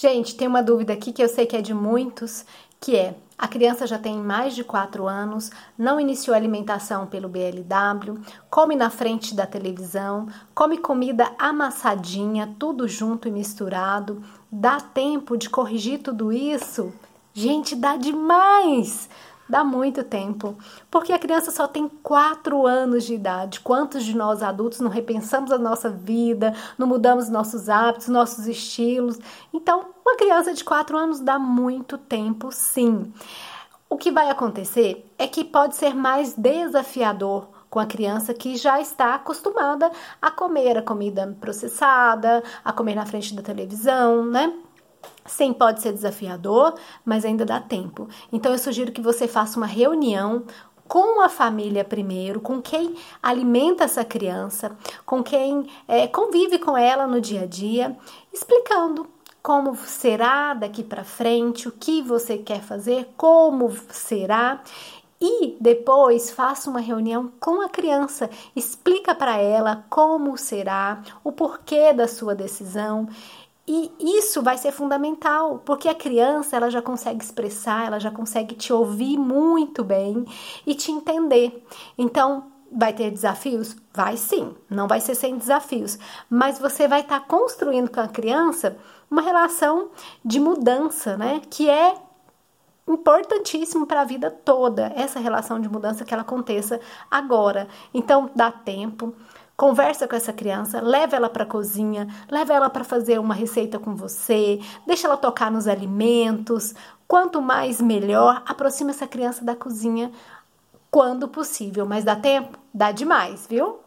Gente, tem uma dúvida aqui que eu sei que é de muitos, que é a criança já tem mais de 4 anos, não iniciou alimentação pelo BLW, come na frente da televisão, come comida amassadinha, tudo junto e misturado. Dá tempo de corrigir tudo isso? Gente, dá demais! Dá muito tempo, porque a criança só tem 4 anos de idade. Quantos de nós adultos não repensamos a nossa vida, não mudamos nossos hábitos, nossos estilos? Então, uma criança de 4 anos dá muito tempo, sim. O que vai acontecer é que pode ser mais desafiador com a criança que já está acostumada a comer a comida processada, a comer na frente da televisão, né? Sim, pode ser desafiador, mas ainda dá tempo. Então eu sugiro que você faça uma reunião com a família primeiro, com quem alimenta essa criança, com quem é, convive com ela no dia a dia, explicando como será daqui para frente, o que você quer fazer, como será. E depois faça uma reunião com a criança, explica para ela como será, o porquê da sua decisão e isso vai ser fundamental, porque a criança ela já consegue expressar, ela já consegue te ouvir muito bem e te entender. Então, vai ter desafios? Vai sim, não vai ser sem desafios, mas você vai estar tá construindo com a criança uma relação de mudança, né? Que é importantíssimo para a vida toda, essa relação de mudança que ela aconteça agora. Então, dá tempo Conversa com essa criança, leva ela para a cozinha, leva ela para fazer uma receita com você, deixa ela tocar nos alimentos. Quanto mais melhor, aproxima essa criança da cozinha quando possível, mas dá tempo? Dá demais, viu?